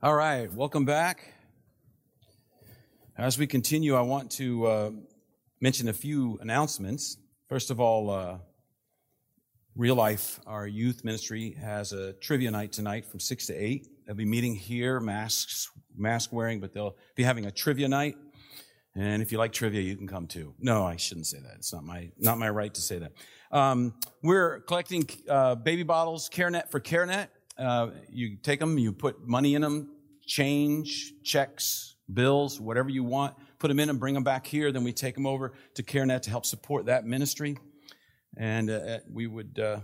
All right, welcome back. As we continue, I want to uh, mention a few announcements. First of all, uh, Real Life, our youth ministry, has a trivia night tonight from 6 to 8. They'll be meeting here, masks, mask wearing, but they'll be having a trivia night. And if you like trivia, you can come too. No, I shouldn't say that. It's not my, not my right to say that. Um, we're collecting uh, baby bottles, CareNet for CareNet. Uh, you take them, you put money in them, change, checks, bills, whatever you want, put them in and bring them back here. Then we take them over to CareNet to help support that ministry. And uh, uh, we would uh,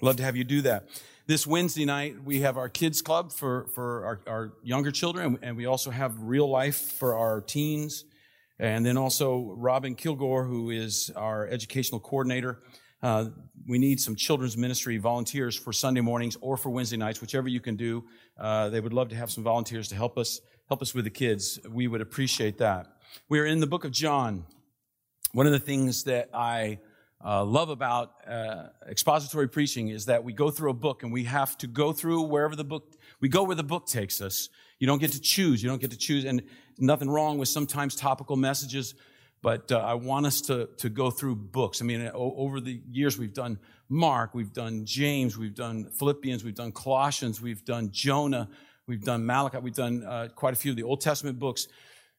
love to have you do that. This Wednesday night, we have our kids club for, for our, our younger children, and we also have real life for our teens. And then also Robin Kilgore, who is our educational coordinator. Uh, we need some children's ministry volunteers for Sunday mornings or for Wednesday nights, whichever you can do. Uh, they would love to have some volunteers to help us help us with the kids. We would appreciate that. We are in the book of John. One of the things that I uh, love about uh, expository preaching is that we go through a book and we have to go through wherever the book we go where the book takes us. You don't get to choose. You don't get to choose, and nothing wrong with sometimes topical messages but uh, I want us to, to go through books. I mean, over the years, we've done Mark, we've done James, we've done Philippians, we've done Colossians, we've done Jonah, we've done Malachi, we've done uh, quite a few of the Old Testament books,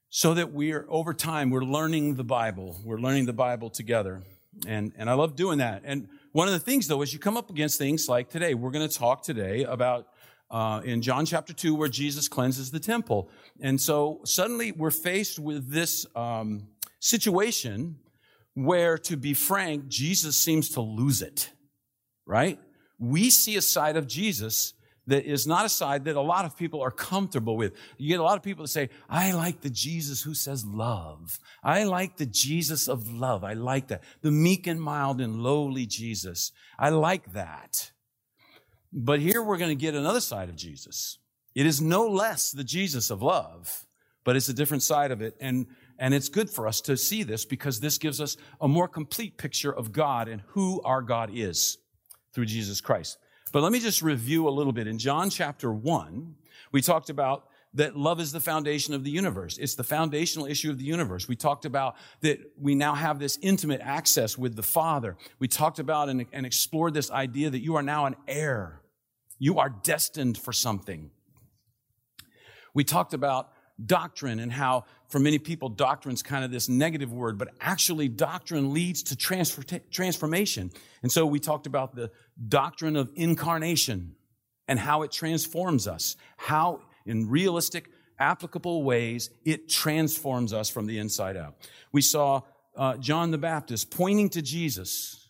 so that we're, over time, we're learning the Bible. We're learning the Bible together. And, and I love doing that. And one of the things, though, is you come up against things like today. We're going to talk today about uh, in John chapter 2 where Jesus cleanses the temple. And so suddenly we're faced with this um, situation where, to be frank, Jesus seems to lose it, right? We see a side of Jesus that is not a side that a lot of people are comfortable with. You get a lot of people that say, I like the Jesus who says love. I like the Jesus of love. I like that. The meek and mild and lowly Jesus. I like that. But here we're going to get another side of Jesus. It is no less the Jesus of love, but it's a different side of it. And and it's good for us to see this because this gives us a more complete picture of God and who our God is through Jesus Christ. But let me just review a little bit. In John chapter 1, we talked about that love is the foundation of the universe. It's the foundational issue of the universe. We talked about that we now have this intimate access with the Father. We talked about and, and explored this idea that you are now an heir. You are destined for something. We talked about doctrine and how for many people doctrine's kind of this negative word but actually doctrine leads to transformation. And so we talked about the doctrine of incarnation and how it transforms us how in realistic applicable ways it transforms us from the inside out. We saw uh, john the baptist pointing to jesus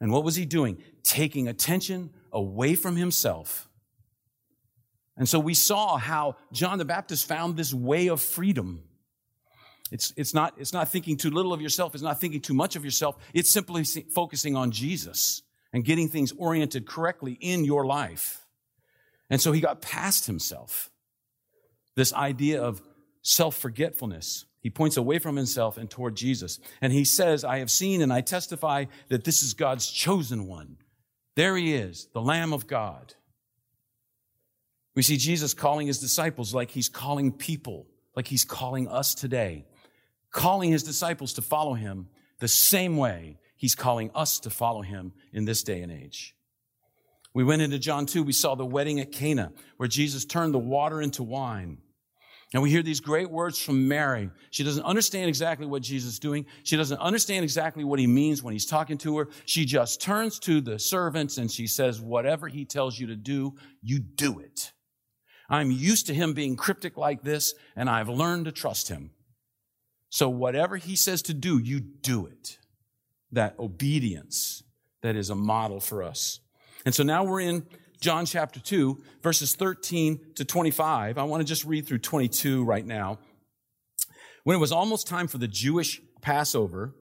and what was he doing? Taking attention away from himself and so we saw how John the Baptist found this way of freedom. It's, it's, not, it's not thinking too little of yourself. It's not thinking too much of yourself. It's simply focusing on Jesus and getting things oriented correctly in your life. And so he got past himself. This idea of self forgetfulness. He points away from himself and toward Jesus. And he says, I have seen and I testify that this is God's chosen one. There he is, the Lamb of God. We see Jesus calling his disciples like he's calling people, like he's calling us today, calling his disciples to follow him the same way he's calling us to follow him in this day and age. We went into John 2, we saw the wedding at Cana, where Jesus turned the water into wine. And we hear these great words from Mary. She doesn't understand exactly what Jesus is doing. She doesn't understand exactly what he means when he's talking to her. She just turns to the servants and she says, Whatever he tells you to do, you do it. I'm used to him being cryptic like this, and I've learned to trust him. So whatever he says to do, you do it. That obedience that is a model for us. And so now we're in John chapter 2, verses 13 to 25. I want to just read through 22 right now. When it was almost time for the Jewish Passover,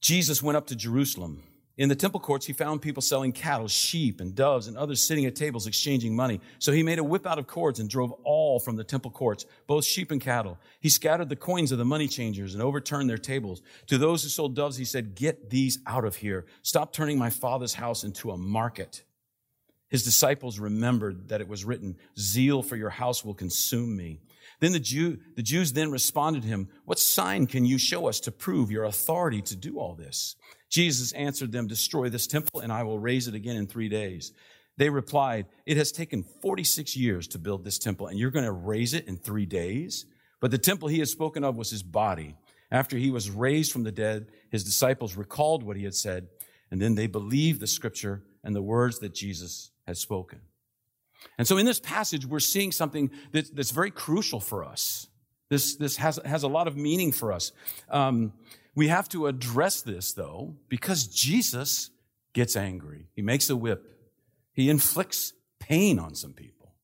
Jesus went up to Jerusalem. In the temple courts, he found people selling cattle, sheep, and doves, and others sitting at tables exchanging money. So he made a whip out of cords and drove all from the temple courts, both sheep and cattle. He scattered the coins of the money changers and overturned their tables. To those who sold doves, he said, Get these out of here. Stop turning my father's house into a market. His disciples remembered that it was written, Zeal for your house will consume me. Then the, Jew, the Jews then responded to him, What sign can you show us to prove your authority to do all this? Jesus answered them, Destroy this temple, and I will raise it again in three days. They replied, It has taken 46 years to build this temple, and you're going to raise it in three days? But the temple he had spoken of was his body. After he was raised from the dead, his disciples recalled what he had said, and then they believed the scripture and the words that Jesus had spoken. And so in this passage, we're seeing something that, that's very crucial for us. This, this has, has a lot of meaning for us. Um, we have to address this, though, because Jesus gets angry. He makes a whip. He inflicts pain on some people.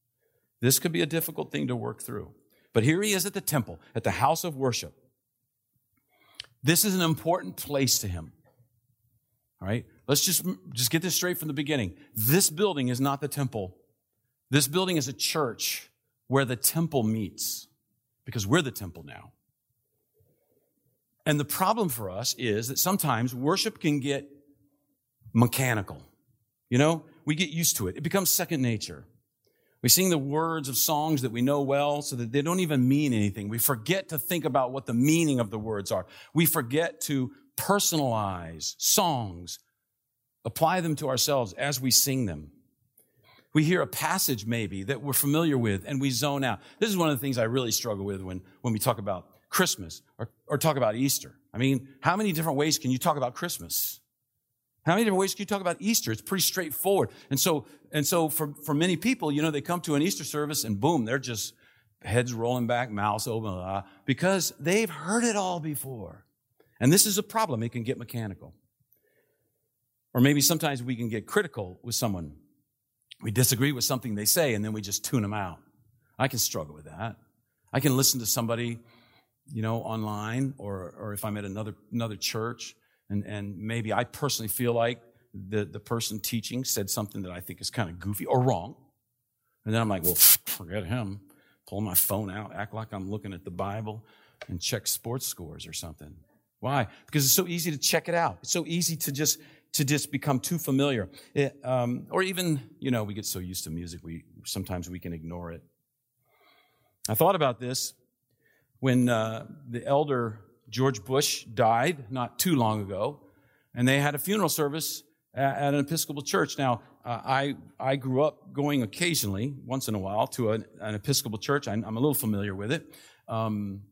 This could be a difficult thing to work through. But here he is at the temple, at the house of worship. This is an important place to him. All right? Let's just, just get this straight from the beginning. This building is not the temple. This building is a church where the temple meets because we're the temple now. And the problem for us is that sometimes worship can get mechanical. You know, we get used to it. It becomes second nature. We sing the words of songs that we know well so that they don't even mean anything. We forget to think about what the meaning of the words are. We forget to personalize songs apply them to ourselves as we sing them. We hear a passage maybe that we're familiar with and we zone out. This is one of the things I really struggle with when, when we talk about Christmas or, or talk about Easter. I mean, how many different ways can you talk about Christmas? How many different ways can you talk about Easter? It's pretty straightforward. And so, and so for, for many people, you know, they come to an Easter service and boom, they're just heads rolling back, mouths open, blah, because they've heard it all before. And this is a problem. It can get mechanical. Or maybe sometimes we can get critical with someone. We disagree with something they say and then we just tune them out. I can struggle with that. I can listen to somebody, you know, online or, or if I'm at another, another church and, and maybe I personally feel like the, the person teaching said something that I think is kind of goofy or wrong. And then I'm like, well, forget him. Pull my phone out, act like I'm looking at the Bible and check sports scores or something. Why? Because it's so easy to check it out. It's so easy to just to just become too familiar. It, um, or even, you know, we get so used to music, we sometimes we can ignore it. I thought about this when uh, the elder George Bush died not too long ago, and they had a funeral service at, at an Episcopal church. Now, uh, I I grew up going occasionally, once in a while, to an, an Episcopal church. I'm, I'm, a little familiar with it. Um,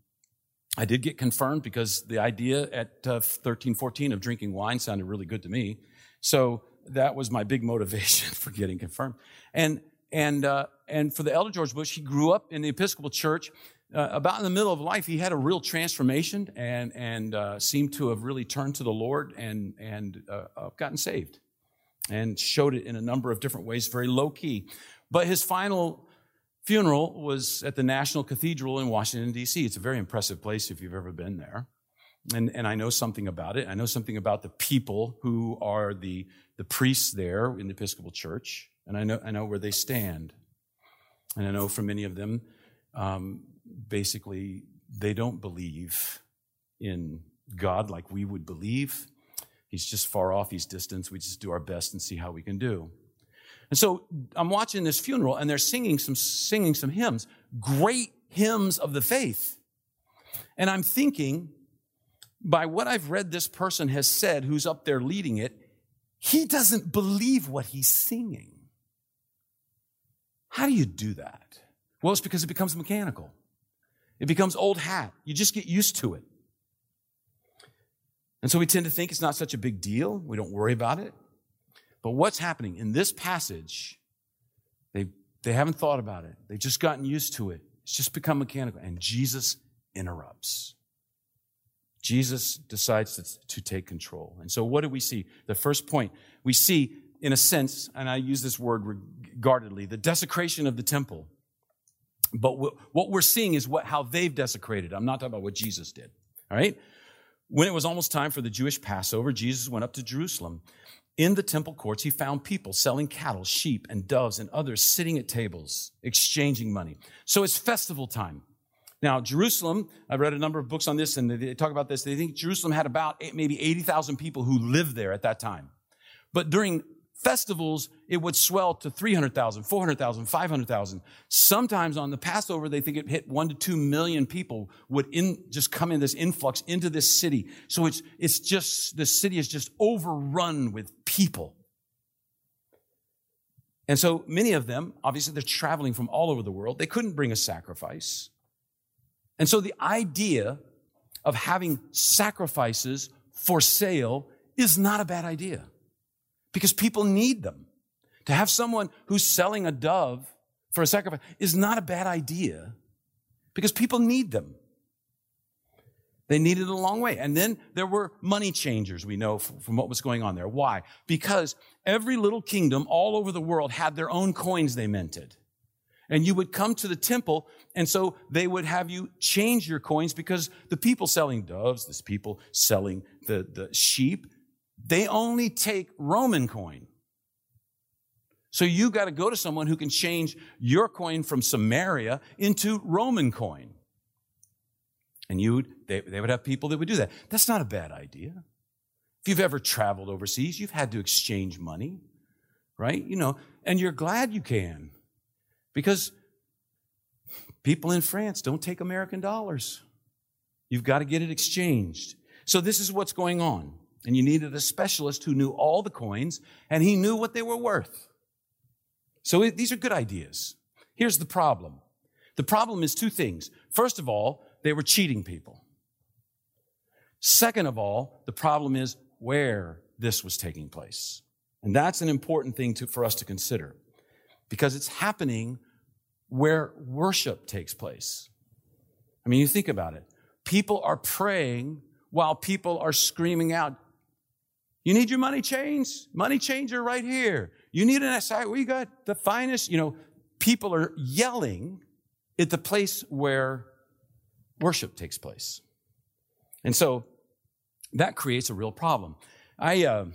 I did get confirmed because the idea at uh, 13, 14 of drinking wine sounded really good to me. So that was my big motivation for getting confirmed. And, and, uh, and for the elder George Bush, he grew up in the Episcopal Church. Uh, about in the middle of life, he had a real transformation and, and uh, seemed to have really turned to the Lord and, and uh, uh, gotten saved and showed it in a number of different ways, very low key. But his final funeral was at the National Cathedral in Washington, D.C. It's a very impressive place if you've ever been there. And, and I know something about it. I know something about the people who are the, the priests there in the Episcopal Church. And I know, I know where they stand. And I know for many of them, um, basically, they don't believe in God like we would believe. He's just far off, he's distant. We just do our best and see how we can do. And so I'm watching this funeral and they're singing some, singing some hymns, great hymns of the faith. And I'm thinking, by what I've read this person has said who's up there leading it, he doesn't believe what he's singing. How do you do that? Well, it's because it becomes mechanical. It becomes old hat. You just get used to it. And so we tend to think it's not such a big deal. We don't worry about it. But what's happening in this passage, they, they haven't thought about it. They've just gotten used to it. It's just become mechanical. And Jesus interrupts. Jesus decides to, to take control. And so what do we see? The first point, we see, in a sense, and I use this word guardedly, the desecration of the temple. But what we're seeing is what, how they've desecrated. I'm not talking about what Jesus did. All right? When it was almost time for the Jewish Passover, Jesus went up to Jerusalem. In the temple courts, he found people selling cattle, sheep, and doves, and others sitting at tables, exchanging money. So it's festival time. Now, Jerusalem, I've read a number of books on this, and they talk about this. They think Jerusalem had about maybe 80,000 people who lived there at that time. But during festivals, it would swell to 300,000, 400,000, 500,000. Sometimes on the Passover, they think it hit one to two million people would in, just come in this influx into this city. So it's, it's just, the city is just overrun with people. And so many of them, obviously, they're traveling from all over the world. They couldn't bring a sacrifice. And so the idea of having sacrifices for sale is not a bad idea because people need them. To have someone who's selling a dove for a sacrifice is not a bad idea because people need them. They needed a long way. And then there were money changers, we know from what was going on there. Why? Because every little kingdom all over the world had their own coins they minted. And you would come to the temple, and so they would have you change your coins because the people selling doves, this people selling the, the sheep, they only take Roman coin. So you got to go to someone who can change your coin from Samaria into Roman coin. And you they, they would have people that would do that. That's not a bad idea. If you've ever traveled overseas, you've had to exchange money, right? You know, and you're glad you can because people in France don't take American dollars. You've got to get it exchanged. So this is what's going on. And you needed a specialist who knew all the coins and he knew what they were worth. So it, these are good ideas. Here's the problem. The problem is two things. First of all, they were cheating people. Second of all, the problem is where this was taking place. And that's an important thing to, for us to consider because it's happening where worship takes place. I mean, you think about it. People are praying while people are screaming out, you need your money changed? Money changer right here. You need an SI. We got the finest. You know, people are yelling at the place where worship takes place. And so that creates a real problem. I, uh,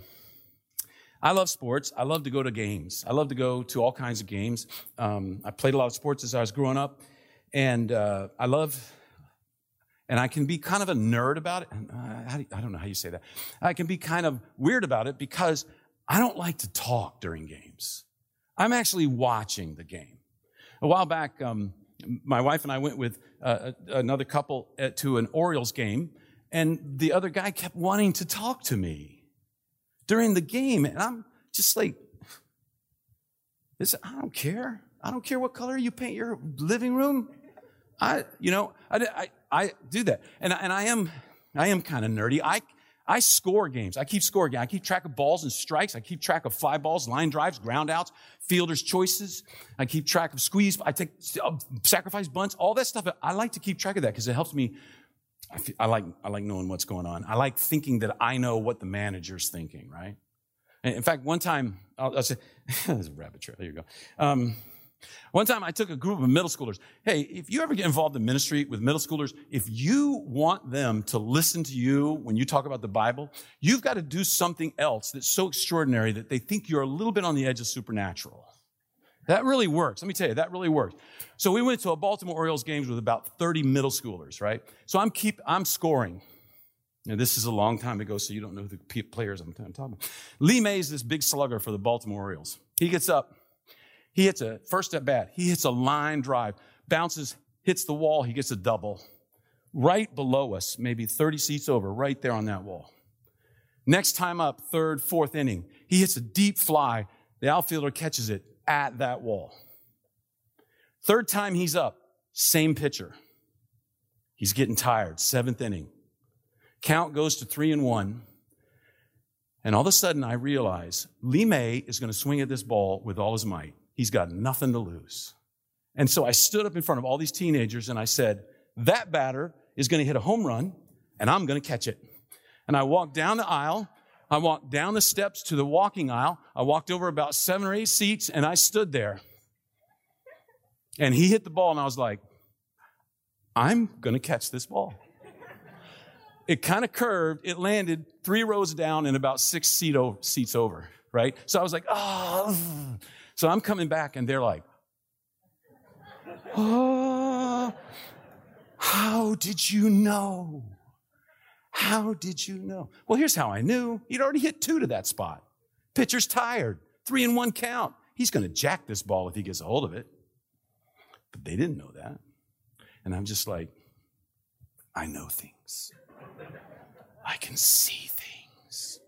I love sports. I love to go to games. I love to go to all kinds of games. Um, I played a lot of sports as I was growing up, and uh, I love and I can be kind of a nerd about it. Uh, I don't know how you say that. I can be kind of weird about it because I don't like to talk during games. I'm actually watching the game. A while back, um, my wife and I went with uh, another couple at, to an Orioles game, and the other guy kept wanting to talk to me during the game, and I'm just like, I don't care. I don't care what color you paint your living room. I, you know, I, I, I do that. And, and I am, I am kind of nerdy. I, I score games. I keep score games. I keep track of balls and strikes. I keep track of fly balls, line drives, ground outs, fielders' choices. I keep track of squeeze. I take uh, sacrifice bunts, all that stuff. I like to keep track of that because it helps me. I, feel, I, like, I like knowing what's going on. I like thinking that I know what the manager's thinking, right? in fact, one time, I'll, I'll say, a rabbit trail. There you go. Um, one time I took a group of middle schoolers. Hey, if you ever get involved in ministry with middle schoolers, if you want them to listen to you when you talk about the Bible, you've got to do something else that's so extraordinary that they think you're a little bit on the edge of supernatural. That really works. Let me tell you, that really works. So we went to a Baltimore Orioles games with about 30 middle schoolers, right? So I'm keep, I'm scoring. Now, this is a long time ago, so you don't know who the players I'm talking about. Lee Mays, this big slugger for the Baltimore Orioles. He gets up he hits a first at bat, he hits a line drive, bounces, hits the wall, he gets a double. Right below us, maybe 30 seats over, right there on that wall. Next time up, third, fourth inning, he hits a deep fly. The outfielder catches it at that wall. Third time he's up, same pitcher. He's getting tired, seventh inning. Count goes to three and one. And all of a sudden, I realize Lee May is going to swing at this ball with all his might. He's got nothing to lose. And so I stood up in front of all these teenagers and I said, That batter is going to hit a home run and I'm going to catch it. And I walked down the aisle. I walked down the steps to the walking aisle. I walked over about seven or eight seats and I stood there. And he hit the ball and I was like, I'm going to catch this ball. It kind of curved. It landed three rows down and about six seat over, seats over, right? So I was like, oh. So I'm coming back and they're like, oh, how did you know? How did you know? Well, here's how I knew. He'd already hit two to that spot. Pitcher's tired. three and one count. He's going to jack this ball if he gets a hold of it. But they didn't know that. And I'm just like, I know things. I can see things.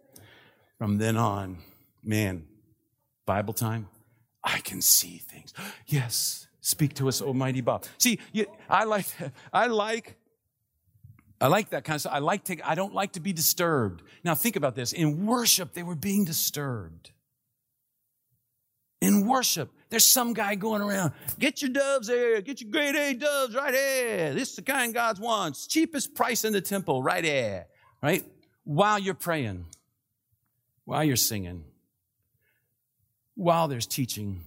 From then on, man, Bible time, I can see things. Yes, speak to us, Almighty Bob. See, you, I like, I like, I like that kind of stuff. I like to, I don't like to be disturbed. Now think about this. In worship, they were being disturbed. In worship, there's some guy going around, get your doves there, get your grade A doves right here. This is the kind God wants. Cheapest price in the temple, right here. Right? While you're praying, while you're singing, while there's teaching.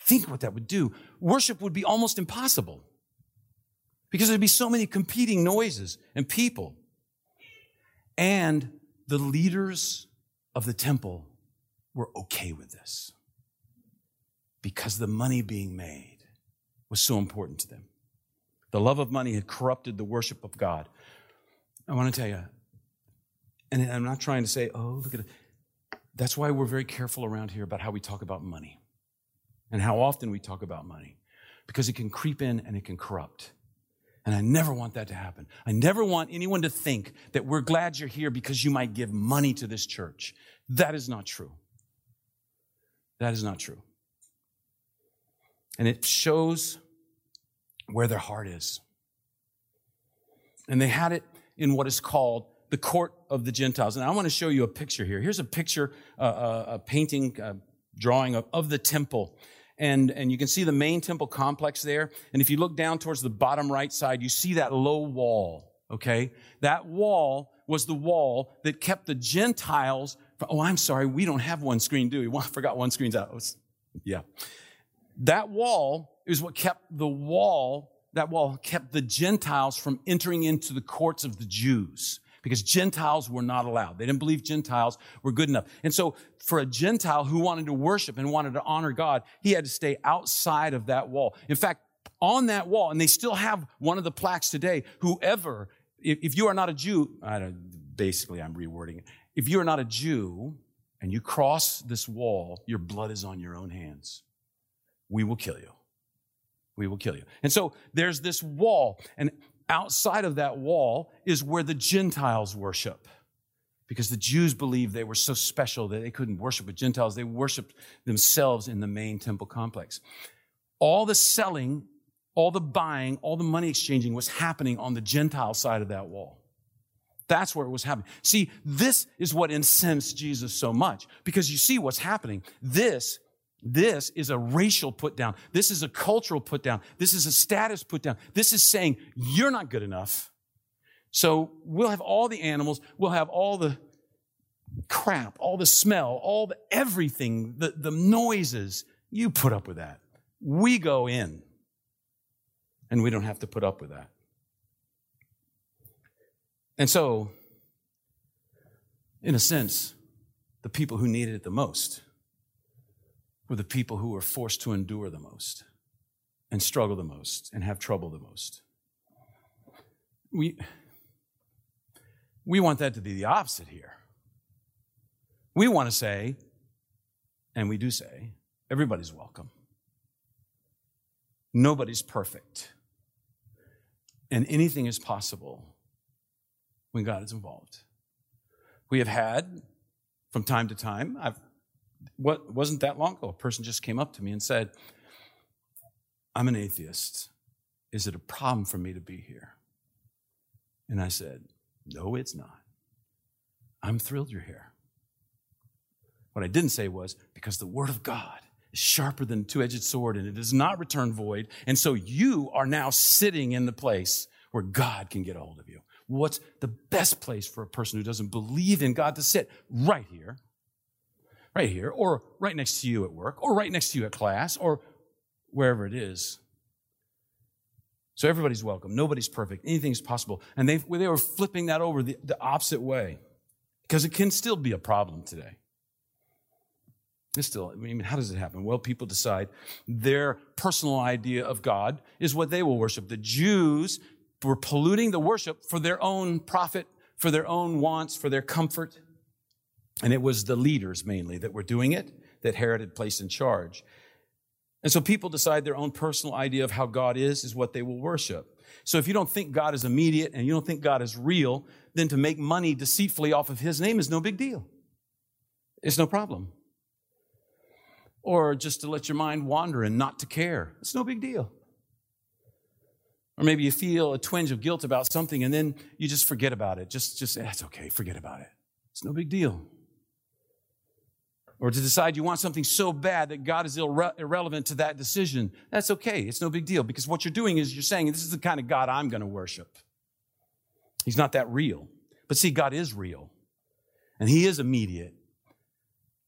Think what that would do. Worship would be almost impossible because there'd be so many competing noises and people. And the leaders of the temple were okay with this because the money being made was so important to them. The love of money had corrupted the worship of God. I want to tell you, and I'm not trying to say, oh, look at it. That's why we're very careful around here about how we talk about money and how often we talk about money because it can creep in and it can corrupt. And I never want that to happen. I never want anyone to think that we're glad you're here because you might give money to this church. That is not true. That is not true. And it shows where their heart is. And they had it in what is called the court of the Gentiles. And I want to show you a picture here. Here's a picture, uh, uh a painting, uh, drawing of, of the temple. And, and you can see the main temple complex there. And if you look down towards the bottom right side, you see that low wall, okay? That wall was the wall that kept the Gentiles from, oh, I'm sorry, we don't have one screen, do we? I forgot one screen's out. Was, yeah. That wall is what kept the wall, that wall kept the Gentiles from entering into the courts of the Jews because Gentiles were not allowed. They didn't believe Gentiles were good enough. And so for a Gentile who wanted to worship and wanted to honor God, he had to stay outside of that wall. In fact, on that wall, and they still have one of the plaques today, whoever, if, you are not a Jew, basically I'm rewording it. If you are not a Jew and you cross this wall, your blood is on your own hands we will kill you. We will kill you. And so there's this wall, and outside of that wall is where the Gentiles worship. Because the Jews believed they were so special that they couldn't worship with Gentiles. They worshiped themselves in the main temple complex. All the selling, all the buying, all the money exchanging was happening on the Gentile side of that wall. That's where it was happening. See, this is what incensed Jesus so much because you see what's happening. This this is a racial put down. This is a cultural put down. This is a status put down. This is saying you're not good enough. So we'll have all the animals, we'll have all the crap, all the smell, all the everything, the, the noises. You put up with that. We go in and we don't have to put up with that. And so, in a sense, the people who needed it the most were the people who were forced to endure the most and struggle the most and have trouble the most. We, we want that to be the opposite here. We want to say, and we do say, everybody's welcome. Nobody's perfect. And anything is possible when God is involved. We have had, from time to time, I've what wasn't that long ago, a person just came up to me and said, I'm an atheist. Is it a problem for me to be here? And I said, No, it's not. I'm thrilled you're here. What I didn't say was, because the Word of God is sharper than a two edged sword and it does not return void. And so you are now sitting in the place where God can get a hold of you. What's the best place for a person who doesn't believe in God to sit? Right here right here, or right next to you at work, or right next to you at class, or wherever it is. So everybody's welcome. Nobody's perfect. Anything's possible. And they, they were flipping that over the, the opposite way because it can still be a problem today. It's still, I mean, how does it happen? Well, people decide their personal idea of God is what they will worship. The Jews were polluting the worship for their own profit, for their own wants, for their comfort. And it was the leaders mainly that were doing it, that Herod had placed in charge. And so people decide their own personal idea of how God is, is what they will worship. So if you don't think God is immediate and you don't think God is real, then to make money deceitfully off of his name is no big deal. It's no problem. Or just to let your mind wander and not to care. It's no big deal. Or maybe you feel a twinge of guilt about something and then you just forget about it. Just, just, that's eh, okay, forget about it. It's no big deal. Or to decide you want something so bad that God is irre- irrelevant to that decision. That's okay. It's no big deal because what you're doing is you're saying, this is the kind of God I'm going to worship. He's not that real. But see, God is real and He is immediate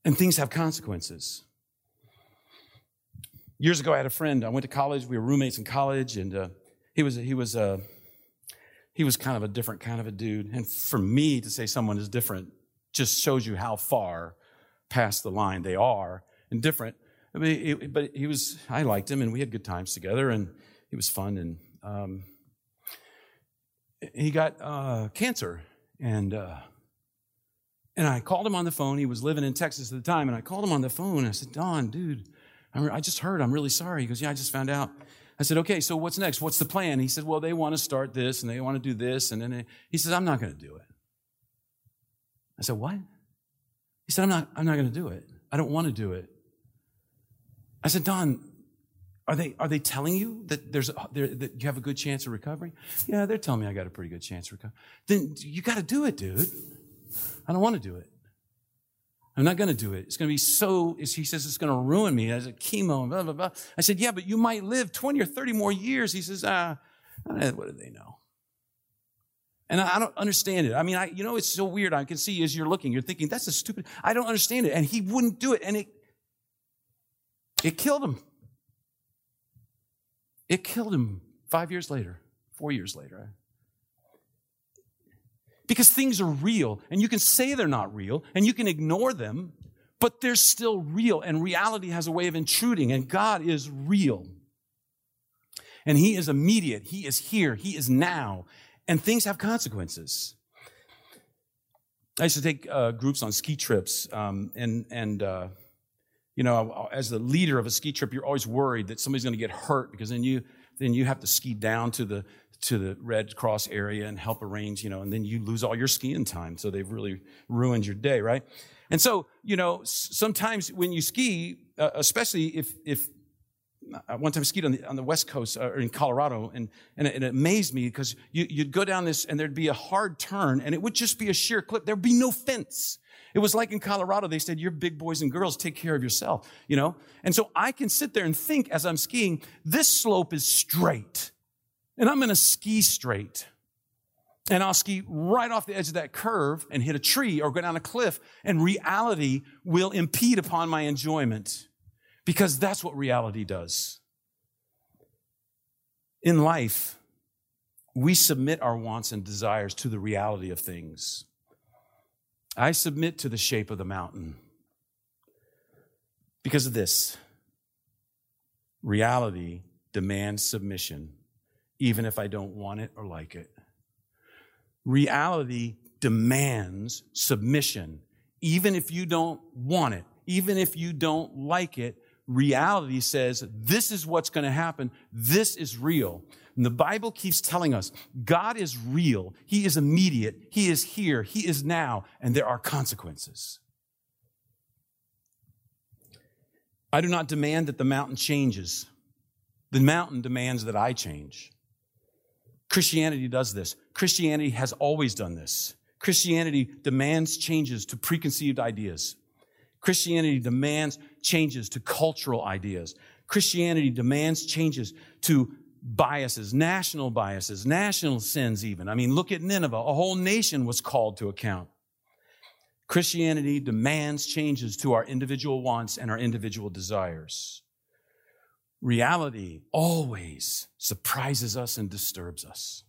and things have consequences. Years ago, I had a friend. I went to college. We were roommates in college, and uh, he was he was uh, he was kind of a different kind of a dude. And for me to say someone is different just shows you how far past the line they are and different. I mean, it, but he was. I liked him, and we had good times together, and he was fun. And um, he got uh, cancer, and uh, and I called him on the phone. He was living in Texas at the time, and I called him on the phone. And I said, Don, dude, I just heard. I'm really sorry. He goes, Yeah, I just found out. I said, Okay, so what's next? What's the plan? He said, Well, they want to start this and they want to do this. And then he says, I'm not going to do it. I said, What? He said, I'm not, I'm not going to do it. I don't want to do it. I said, Don, are they, are they telling you that, there's that you have a good chance of recovery? Yeah, they're telling me I got a pretty good chance of recovery. Then you got to do it, dude. I don't want to do it. I'm not going to do it. It's going to be so, he says, it's going to ruin me as a chemo and blah, blah, blah. I said, yeah, but you might live 20 or 30 more years. He says, ah, what do they know? And I don't understand it. I mean, I, you know, it's so weird. I can see as you're looking, you're thinking, that's a stupid, I don't understand it. And he wouldn't do it. And it, it killed him. It killed him five years later, four years later. Because things are real, and you can say they're not real, and you can ignore them, but they're still real, and reality has a way of intruding, and God is real. And He is immediate, He is here, He is now, and things have consequences. I used to take uh, groups on ski trips, um, and, and, uh, you know, as the leader of a ski trip, you're always worried that somebody's going to get hurt because then you then you have to ski down to the to the Red Cross area and help arrange, you know, and then you lose all your skiing time. So they've really ruined your day, right? And so, you know, sometimes when you ski, uh, especially if, if, one time I skied on the, on the West Coast uh, or in Colorado, and, and, it, it amazed me because you, you'd go down this and there'd be a hard turn, and it would just be a sheer cliff. There'd be no fence. It was like in Colorado, they said, You're big boys and girls, take care of yourself, you know? And so I can sit there and think as I'm skiing, this slope is straight and I'm to ski straight. And I'll ski right off the edge of that curve and hit a tree or go down a cliff, and reality will impede upon my enjoyment because that's what reality does. In life, we submit our wants and desires to the reality of things. I submit to the shape of the mountain because of this. Reality demands submission even if I don't want it or like it. Reality demands submission, even if you don't want it, even if you don't like it. Reality says, this is what's going to happen. This is real. And the Bible keeps telling us God is real. He is immediate. He is here. He is now. And there are consequences. I do not demand that the mountain changes. The mountain demands that I change. Christianity does this. Christianity has always done this. Christianity demands changes to preconceived ideas. Christianity demands changes to cultural ideas. Christianity demands changes to biases, national biases, national sins, even. I mean, look at Nineveh. A whole nation was called to account. Christianity demands changes to our individual wants and our individual desires reality always surprises us and disturbs us.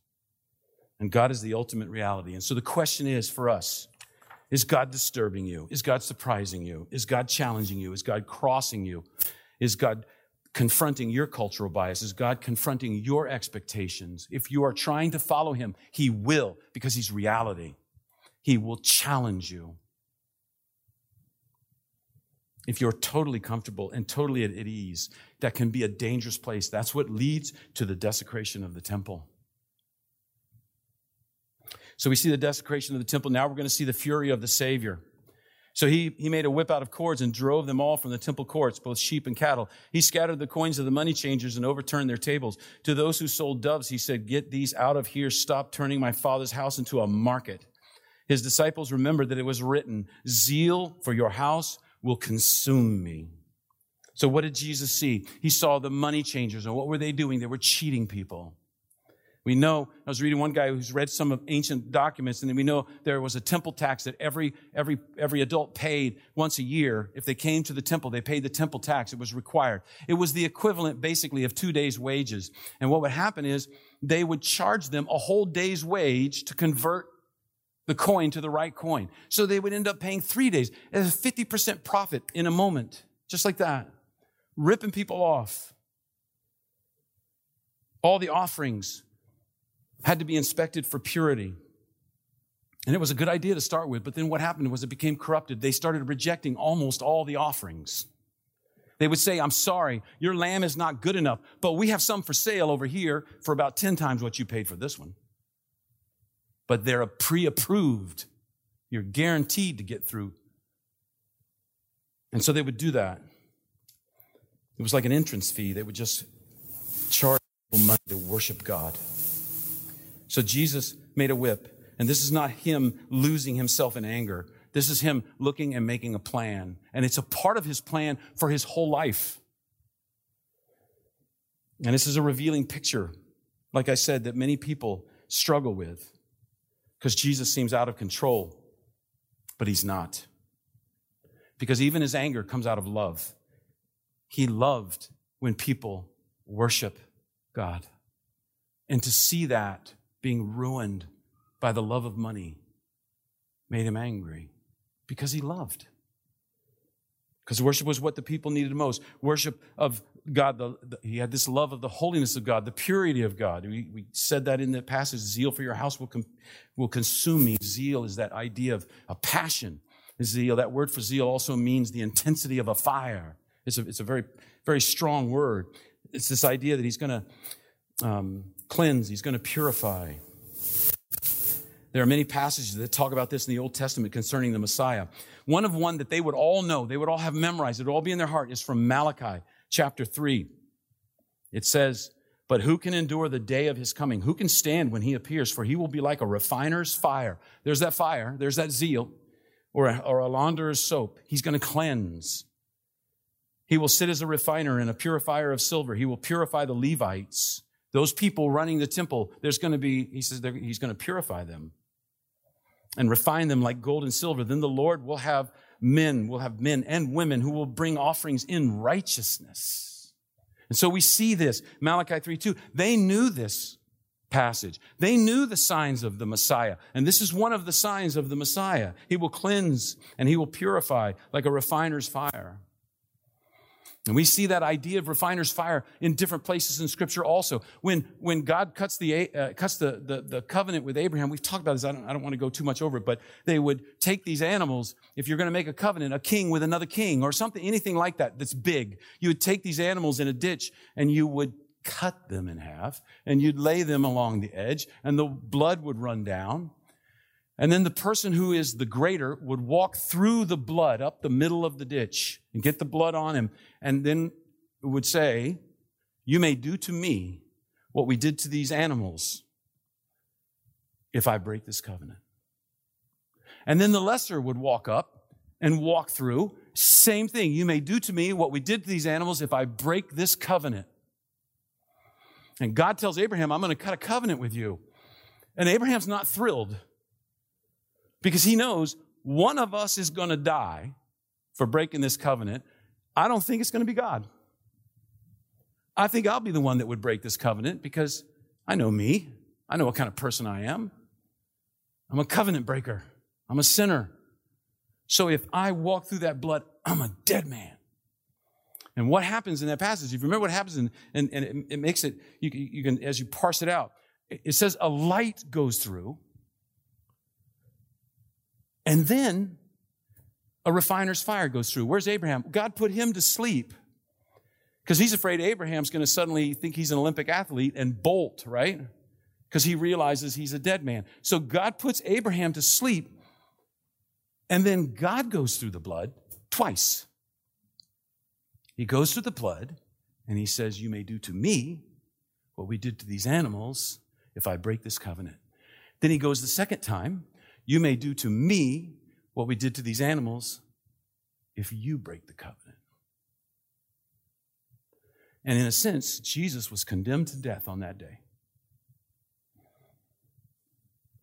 And God is the ultimate reality. And so the question is for us is God disturbing you? Is God surprising you? Is God challenging you? Is God crossing you? Is God confronting your cultural bias? Is God confronting your expectations? If you are trying to follow Him, He will because He's reality. He will challenge you. if you're totally comfortable and totally at, ease, that can be a dangerous place. That's what leads to the desecration of the temple. So we see the desecration of the temple. Now we're going to see the fury of the Savior. So he, he made a whip out of cords and drove them all from the temple courts, both sheep and cattle. He scattered the coins of the money changers and overturned their tables. To those who sold doves, he said, Get these out of here. Stop turning my father's house into a market. His disciples remembered that it was written, Zeal for your house will consume me. So what did Jesus see? He saw the money changers, and what were they doing? They were cheating people. We know, I was reading one guy who's read some of ancient documents, and we know there was a temple tax that every, every, every adult paid once a year. If they came to the temple, they paid the temple tax. It was required. It was the equivalent, basically, of two days' wages. And what would happen is they would charge them a whole day's wage to convert the coin to the right coin. So they would end up paying three days a 50% profit in a moment, just like that, ripping people off. All the offerings had to be inspected for purity. And it was a good idea to start with, but then what happened was it became corrupted. They started rejecting almost all the offerings. They would say, I'm sorry, your lamb is not good enough, but we have some for sale over here for about 10 times what you paid for this one but they're pre approved. You're guaranteed to get through. And so they would do that. It was like an entrance fee. They would just charge people money to worship God. So Jesus made a whip. And this is not him losing himself in anger. This is him looking and making a plan. And it's a part of his plan for his whole life. And this is a revealing picture, like I said, that many people struggle with because Jesus seems out of control, but he's not. Because even his anger comes out of love. He loved when people worship God. And to see that being ruined by the love of money made him angry because he loved. Because worship was what the people needed most. Worship of God, the, the, he had this love of the holiness of God, the purity of God. We, we said that in the passage zeal for your house will, com, will consume me. Zeal is that idea of a passion. Zeal, that word for zeal also means the intensity of a fire. It's a, it's a very, very strong word. It's this idea that he's going to um, cleanse, he's going to purify. There are many passages that talk about this in the Old Testament concerning the Messiah. One of one that they would all know, they would all have memorized, it would all be in their heart, is from Malachi chapter 3. It says, But who can endure the day of his coming? Who can stand when he appears? For he will be like a refiner's fire. There's that fire, there's that zeal, or a, or a launderer's soap. He's going to cleanse. He will sit as a refiner and a purifier of silver. He will purify the Levites. Those people running the temple, there's going to be, he says, he's going to purify them and refine them like gold and silver. Then the Lord will have men, will have men and women who will bring offerings in righteousness. And so we see this, Malachi 3 2. They knew this passage. They knew the signs of the Messiah. And this is one of the signs of the Messiah. He will cleanse and he will purify like a refiner's fire. And we see that idea of refiner's fire in different places in Scripture also. When, when God cuts, the, uh, cuts the, the, the, covenant with Abraham, we've talked about this, I don't, I don't want to go too much over it, but they would take these animals, if you're going to make a covenant, a king with another king or something, anything like that that's big, you would take these animals in a ditch and you would cut them in half and you'd lay them along the edge and the blood would run down and then the person who is the greater would walk through the blood up the middle of the ditch and get the blood on him. And then would say, You may do to me what we did to these animals if I break this covenant. And then the lesser would walk up and walk through. Same thing. You may do to me what we did to these animals if I break this covenant. And God tells Abraham, I'm going to cut a covenant with you. And Abraham's not thrilled because he knows one of us is going to die for breaking this covenant. I don't think it's going to be God. I think I'll be the one that would break this covenant because I know me. I know what kind of person I am. I'm a covenant breaker. I'm a sinner. So if I walk through that blood, I'm a dead man. And what happens in that passage, if you remember what happens, in, and, and it, it, makes it, you, you can, as you parse it out, it says a light goes through and then a refiner's fire goes through. Where's Abraham? God put him to sleep because he's afraid Abraham's going to suddenly think he's an Olympic athlete and bolt, right? Because he realizes he's a dead man. So God puts Abraham to sleep, and then God goes through the blood twice. He goes through the blood, and he says, You may do to me what we did to these animals if I break this covenant. Then he goes the second time, You may do to me what we did to these animals if you break the covenant. And in a sense, Jesus was condemned to death on that day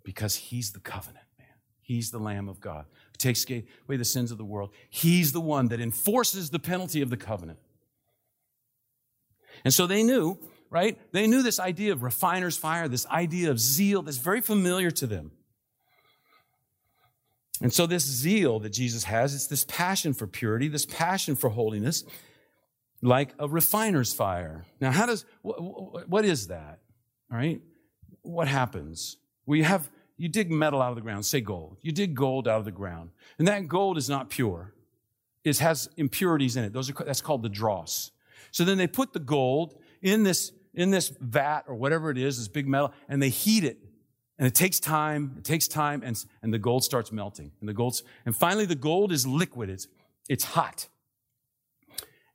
because he's the covenant, man. He's the Lamb of God takes away the sins of the world. He's the one that enforces the penalty of the covenant. And so they knew, right? They knew this idea of refiner's fire, this idea of zeal that's very familiar to them. And so, this zeal that Jesus has, it's this passion for purity, this passion for holiness, like a refiner's fire. Now, how does, what is that? All right? What happens? We have, you dig metal out of the ground, say gold. You dig gold out of the ground, and that gold is not pure. It has impurities in it. Those are, that's called the dross. So then they put the gold in this, in this vat or whatever it is, this big metal, and they heat it. And it takes time, it takes time, and, and the gold starts melting. And the gold's, and finally the gold is liquid. It's, it's hot.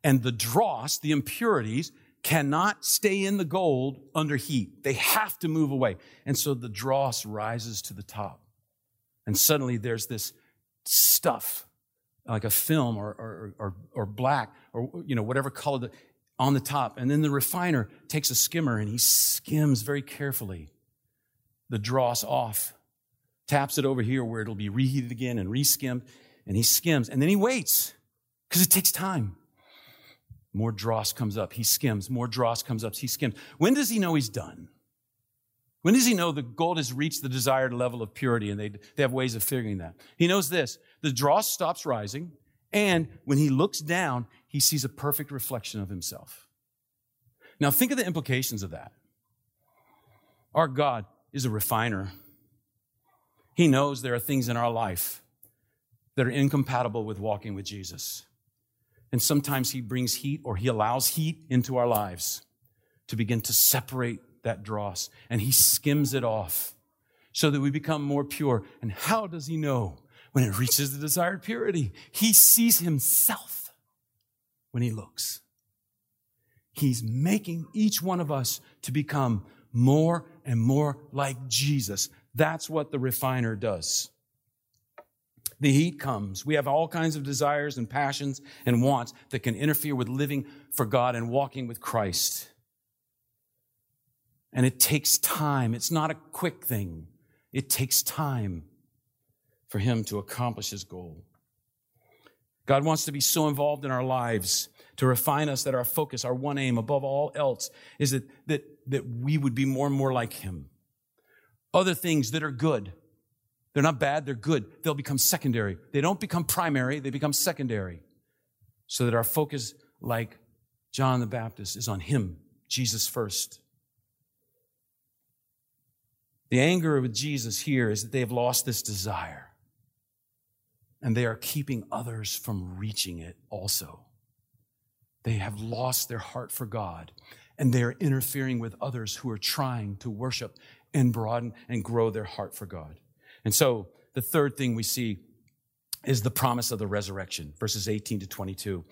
And the dross, the impurities, cannot stay in the gold under heat. They have to move away. And so the dross rises to the top. And suddenly there's this stuff, like a film or, or, or, or black or, you know, whatever color on the top. And then the refiner takes a skimmer and he skims very carefully the dross off, taps it over here where it'll be reheated again and reskimmed. And he skims and then he waits because it takes time. More dross comes up. He skims. More dross comes up. He skims. When does he know he's done? When does he know the gold has reached the desired level of purity? And they, they have ways of figuring that. He knows this the dross stops rising. And when he looks down, he sees a perfect reflection of himself. Now, think of the implications of that. Our God is a refiner. He knows there are things in our life that are incompatible with walking with Jesus. And sometimes He brings heat or He allows heat into our lives to begin to separate that dross. And He skims it off so that we become more pure. And how does He know when it reaches the desired purity? He sees Himself when He looks. He's making each one of us to become more and more like Jesus. That's what the refiner does the heat comes. We have all kinds of desires and passions and wants that can interfere with living for God and walking with Christ. And it takes time. It's not a quick thing. It takes time for Him to accomplish His goal. God wants to be so involved in our lives to refine us that our focus, our one aim above all else, is that, that, that we would be more and more like Him. Other things that are good, they're not bad, they're good. They'll become secondary. They don't become primary, they become secondary. So that our focus, like John the Baptist, is on Him, Jesus first. The anger with Jesus here is that they have lost this desire. And they are keeping others from reaching it also. They have lost their heart for God and they are interfering with others who are trying to worship and broaden and grow their heart for God. And so the third thing we see is the promise of the resurrection, verses 18 to 22.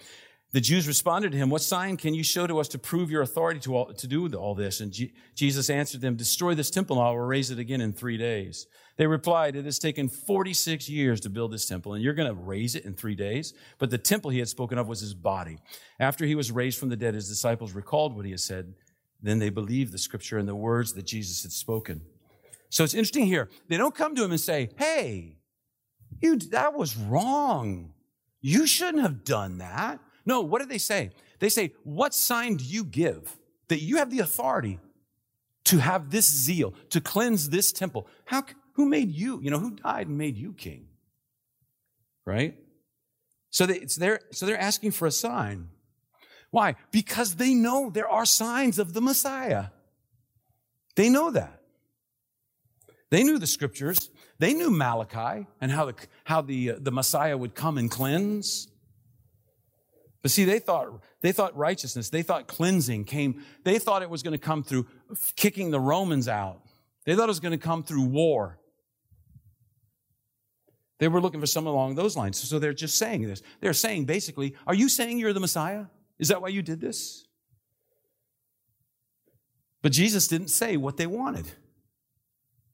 The Jews responded to him, What sign can you show to us to prove your authority to, all, to do all this? And G- Jesus answered them, Destroy this temple, and I will raise it again in three days. They replied, It has taken 46 years to build this temple, and you're going to raise it in three days? But the temple he had spoken of was his body. After he was raised from the dead, his disciples recalled what he had said. Then they believed the scripture and the words that Jesus had spoken. So it's interesting here. They don't come to him and say, Hey, you, that was wrong. You shouldn't have done that. No, what do they say? They say, What sign do you give that you have the authority to have this zeal, to cleanse this temple? How, who made you? You know, who died and made you king? Right? So, they, they're, so they're asking for a sign. Why? Because they know there are signs of the Messiah. They know that. They knew the scriptures. They knew Malachi and how the, how the, uh, the Messiah would come and cleanse. But see, they thought, they thought righteousness, they thought cleansing came, they thought it was going to come through kicking the Romans out. They thought it was going to come through war. They were looking for someone along those lines. So they're just saying this. They're saying basically, are you saying you're the Messiah? Is that why you did this? But Jesus didn't say what they wanted,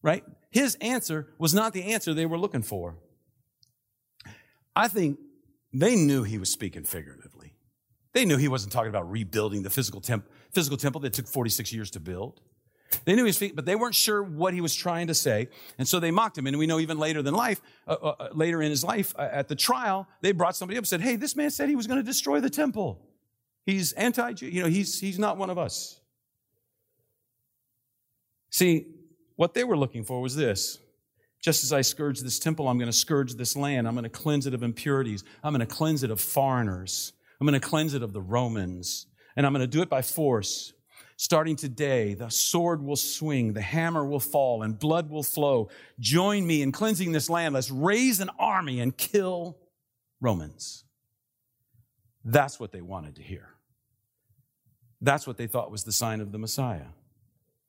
right? His answer was not the answer they were looking for. I think they knew he was speaking figuratively. They knew he wasn't talking about rebuilding the physical, temp- physical temple that took 46 years to build. They knew he was, but they weren't sure what he was trying to say, and so they mocked him. And we know even later than life, uh, uh, uh later in his life, uh, at the trial, they brought somebody up and said, "Hey, this man said he was going to destroy the temple. He's anti-Jew. You know, he's he's not one of us." See, what they were looking for was this. Just as I scourge this temple, I'm going to scourge this land. I'm going to cleanse it of impurities. I'm going to cleanse it of foreigners. I'm going to cleanse it of the Romans. And I'm going to do it by force. Starting today, the sword will swing, the hammer will fall, and blood will flow. Join me in cleansing this land. Let's raise an army and kill Romans. That's what they wanted to hear. That's what they thought was the sign of the Messiah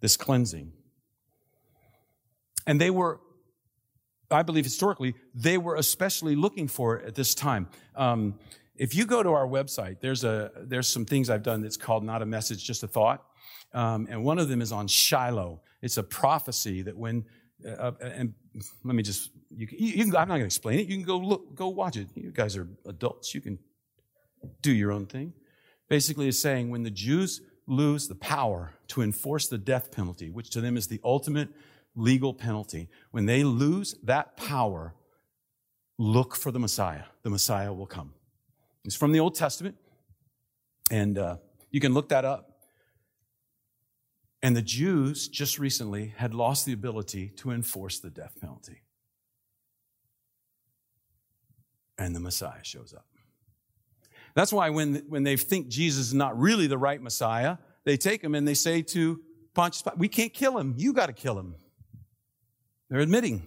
this cleansing. And they were, I believe historically, they were especially looking for it at this time. Um, if you go to our website, there's a there's some things I've done that's called not a message, just a thought, um, and one of them is on Shiloh. It's a prophecy that when uh, uh and let me just you, you can, I'm not going to explain it. You can go look, go watch it. You guys are adults. You can do your own thing. Basically, it's saying when the Jews lose the power to enforce the death penalty, which to them is the ultimate legal penalty, when they lose that power, look for the Messiah. The Messiah will come. It's from the Old Testament, and uh, you can look that up. And the Jews just recently had lost the ability to enforce the death penalty. And the Messiah shows up. That's why when, when they think Jesus is not really the right Messiah, they take him and they say to Pontius Pilate, we can't kill him. You got to kill him. They're admitting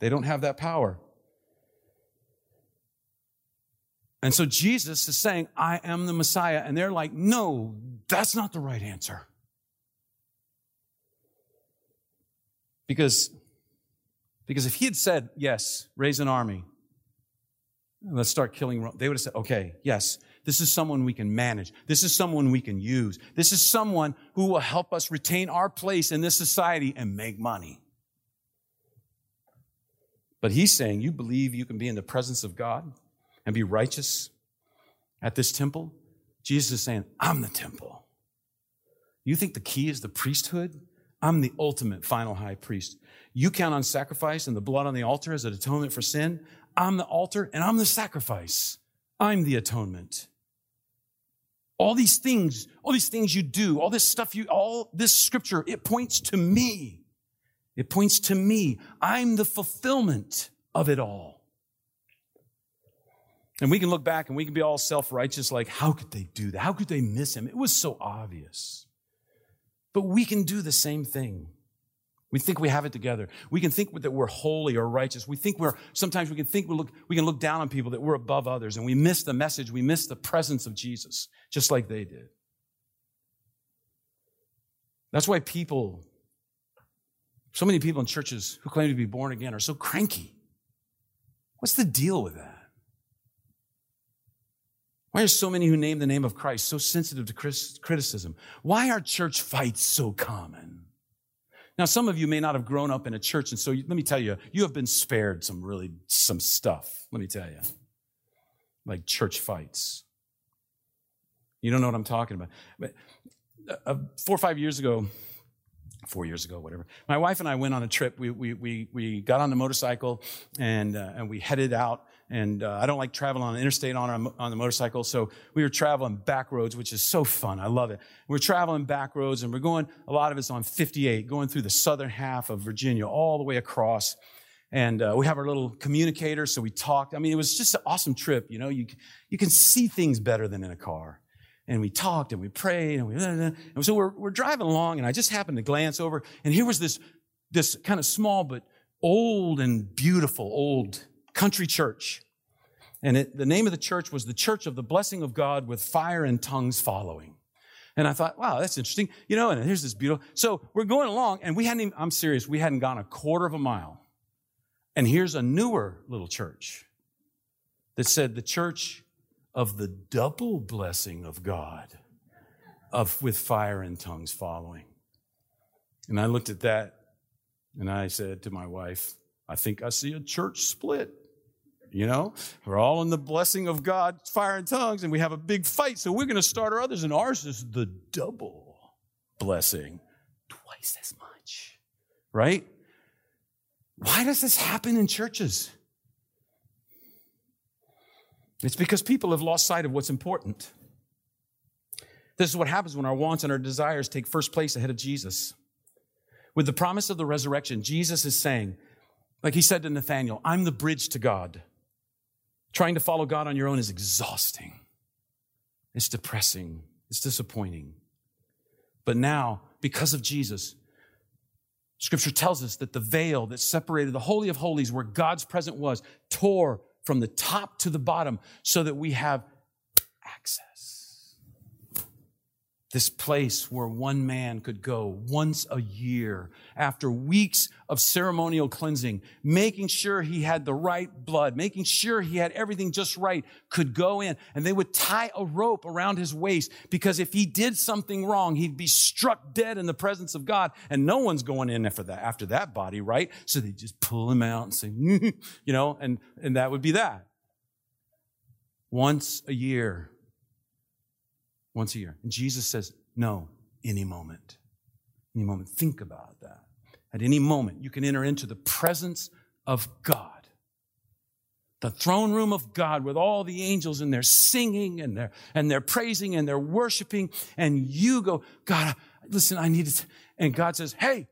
they don't have that power. And so Jesus is saying, I am the Messiah. And they're like, no, that's not the right answer. Because, because if he had said, yes, raise an army, Let's start killing. Rome, they would have said, okay, yes, this is someone we can manage. This is someone we can use. This is someone who will help us retain our place in this society and make money. But he's saying, you believe you can be in the presence of God and be righteous at this temple? Jesus is saying, I'm the temple. You think the key is the priesthood? I'm the ultimate final high priest. You count on sacrifice and the blood on the altar as an atonement for sin. I'm the altar and I'm the sacrifice. I'm the atonement. All these things, all these things you do, all this stuff you, all this scripture, it points to me. It points to me. I'm the fulfillment of it all. And we can look back and we can be all self righteous, like, how could they do that? How could they miss him? It was so obvious. But we can do the same thing. We think we have it together. We can think that we're holy or righteous. We think we're, sometimes we can think we, look, we can look down on people that we're above others and we miss the message. We miss the presence of Jesus, just like they did. That's why people, so many people in churches who claim to be born again are so cranky. What's the deal with that? Why are so many who name the name of Christ so sensitive to criticism? Why are church fights so common? Now, some of you may not have grown up in a church, and so let me tell you, you have been spared some really, some stuff, let me tell you. Like church fights. You don't know what I'm talking about. But uh, four or five years ago, four years ago, whatever. My wife and I went on a trip. We, we, we, we got on the motorcycle and, uh, and we headed out. And uh, I don't like traveling on the interstate on, on the motorcycle. So we were traveling back roads, which is so fun. I love it. We're traveling back roads and we're going, a lot of it's on 58, going through the southern half of Virginia, all the way across. And uh, we have our little communicator, so we talked. I mean, it was just an awesome trip. You know, you, you can see things better than in a car and we talked and we prayed and we, and so we're, we're driving along and I just happened to glance over and here was this, this kind of small but old and beautiful old country church. And it, the name of the church was the Church of the Blessing of God with Fire and Tongues Following. And I thought, wow, that's interesting. You know, and here's this beautiful. So we're going along, and we hadn't even, I'm serious, we hadn't gone a quarter of a mile. And here's a newer little church that said the church of the double blessing of God of with fire and tongues following. And I looked at that and I said to my wife, I think I see a church split. You know, we're all in the blessing of God, fire and tongues, and we have a big fight. So we're going to start our others, and ours is the double blessing, twice as much. Right? Why does this happen in churches? It's because people have lost sight of what's important. This is what happens when our wants and our desires take first place ahead of Jesus. With the promise of the resurrection, Jesus is saying, like he said to Nathanael, I'm the bridge to God. Trying to follow God on your own is exhausting. It's depressing. It's disappointing. But now, because of Jesus, Scripture tells us that the veil that separated the Holy of Holies, where God's presence was, tore from the top to the bottom so that we have access. This place where one man could go once a year after weeks of ceremonial cleansing, making sure he had the right blood, making sure he had everything just right, could go in and they would tie a rope around his waist because if he did something wrong, he'd be struck dead in the presence of God and no one's going in after that, after that body, right? So they just pull him out and say, you know, and, and that would be that. Once a year. Once a year. And Jesus says, no, any moment. Any moment. Think about that. At any moment, you can enter into the presence of God. The throne room of God with all the angels and they're singing and they're, and they're praising and they're worshiping. And you go, God, listen, I need it. And God says, Hey,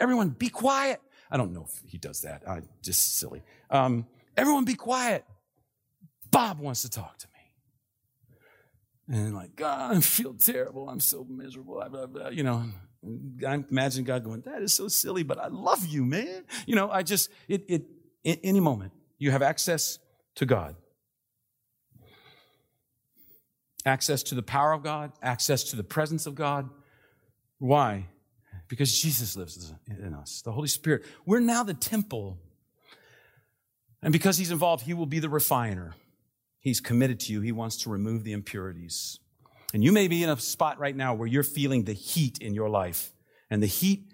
everyone be quiet. I don't know if he does that. I just silly. Um, everyone be quiet. Bob wants to talk to me. And like, God, I feel terrible. I'm so miserable. Blah, blah, blah. You know, I imagine God going, that is so silly, but I love you, man. You know, I just, it, it, any moment, you have access to God. Access to the power of God, access to the presence of God. Why? Because Jesus lives in us, the Holy Spirit. We're now the temple. And because He's involved, He will be the refiner. He's committed to you. He wants to remove the impurities. And you may be in a spot right now where you're feeling the heat in your life. And the heat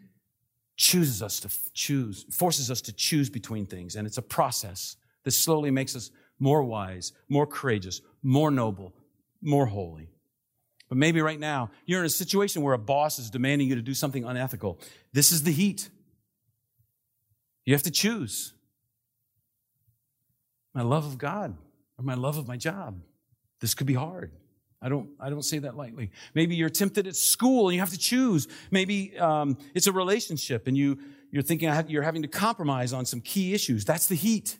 chooses us to choose, forces us to choose between things. And it's a process that slowly makes us more wise, more courageous, more noble, more holy. But maybe right now you're in a situation where a boss is demanding you to do something unethical. This is the heat. You have to choose my love of God or my love of my job. This could be hard. I don't, I don't say that lightly. Maybe you're tempted at school and you have to choose. Maybe um, it's a relationship and you, you're thinking you're having to compromise on some key issues. That's the heat.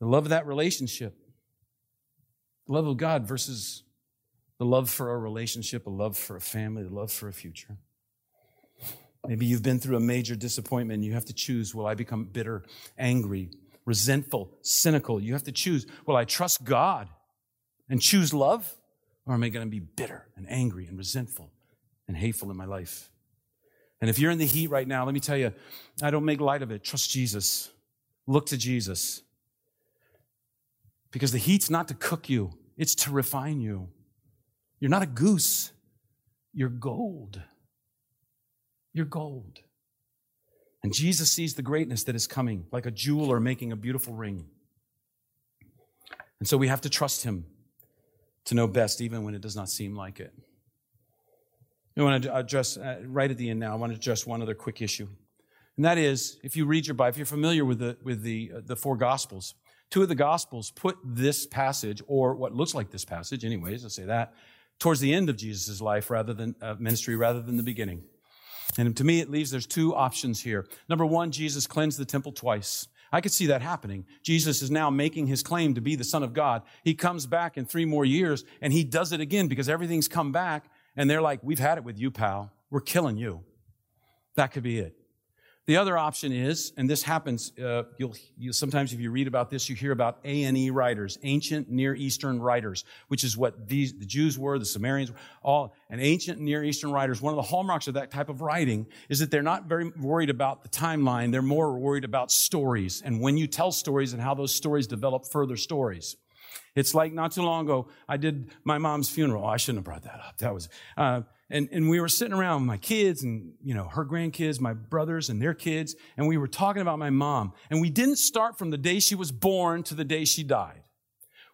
The love of that relationship. The love of God versus the love for a relationship, a love for a family, the love for a future. Maybe you've been through a major disappointment and you have to choose will I become bitter, angry, resentful, cynical. You have to choose. Will I trust God and choose love? Or am I going to be bitter and angry and resentful and hateful in my life? And if you're in the heat right now, let me tell you, I don't make light of it. Trust Jesus. Look to Jesus. Because the heat's not to cook you, it's to refine you. You're not a goose, you're gold. You're gold. And Jesus sees the greatness that is coming, like a jeweler making a beautiful ring. And so we have to trust him to know best, even when it does not seem like it. I want to address, uh, right at the end now, I want to address one other quick issue. And that is, if you read your Bible, if you're familiar with the, with the, uh, the four Gospels, two of the Gospels put this passage, or what looks like this passage, anyways, I'll say that, towards the end of Jesus' life rather than uh, ministry rather than the beginning. And to me, it leaves there's two options here. Number one, Jesus cleansed the temple twice. I could see that happening. Jesus is now making his claim to be the Son of God. He comes back in three more years and he does it again because everything's come back and they're like, We've had it with you, pal. We're killing you. That could be it. The other option is, and this happens, uh, you'll, you, sometimes if you read about this, you hear about ANE writers, ancient Near Eastern writers, which is what these, the Jews were, the Sumerians, all, and ancient Near Eastern writers. One of the hallmarks of that type of writing is that they're not very worried about the timeline. They're more worried about stories and when you tell stories and how those stories develop further stories. It's like not too long ago, I did my mom's funeral. Oh, I shouldn't have brought that up. That was, uh, and, and we were sitting around with my kids and, you know, her grandkids, my brothers and their kids, and we were talking about my mom. And we didn't start from the day she was born to the day she died.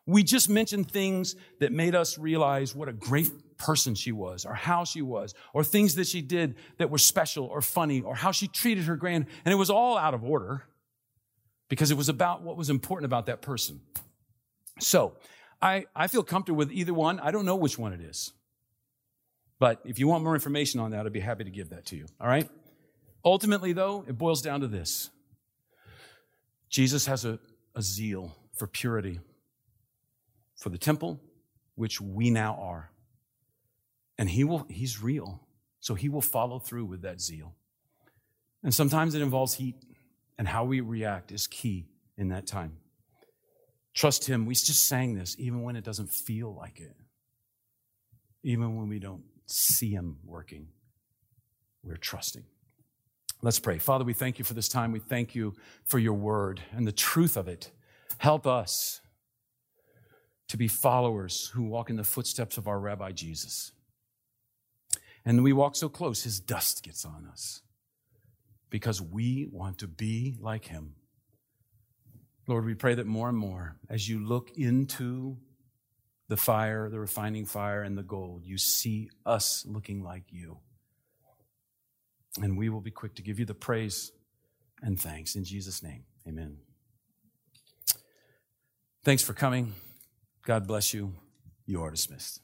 We just mentioned things that made us realize what a great person she was, or how she was, or things that she did that were special or funny, or how she treated her grand. And it was all out of order because it was about what was important about that person. So I, I feel comfortable with either one. I don't know which one it is. But if you want more information on that, I'd be happy to give that to you. All right? Ultimately, though, it boils down to this Jesus has a, a zeal for purity, for the temple, which we now are. And he will, he's real. So he will follow through with that zeal. And sometimes it involves heat, and how we react is key in that time. Trust him. We just sang this, even when it doesn't feel like it, even when we don't see Him working. We're trusting. Let's pray. Father, we thank you for this time. We thank you for your word and the truth of it. Help us to be followers who walk in the footsteps of our Rabbi Jesus. And we walk so close, his dust gets on us because we want to be like him. Lord, we pray that more and more, as you look into the fire, the refining fire, and the gold. You see us looking like you. And we will be quick to give you the praise and thanks. In Jesus' name, amen. Thanks for coming. God bless you. You are dismissed.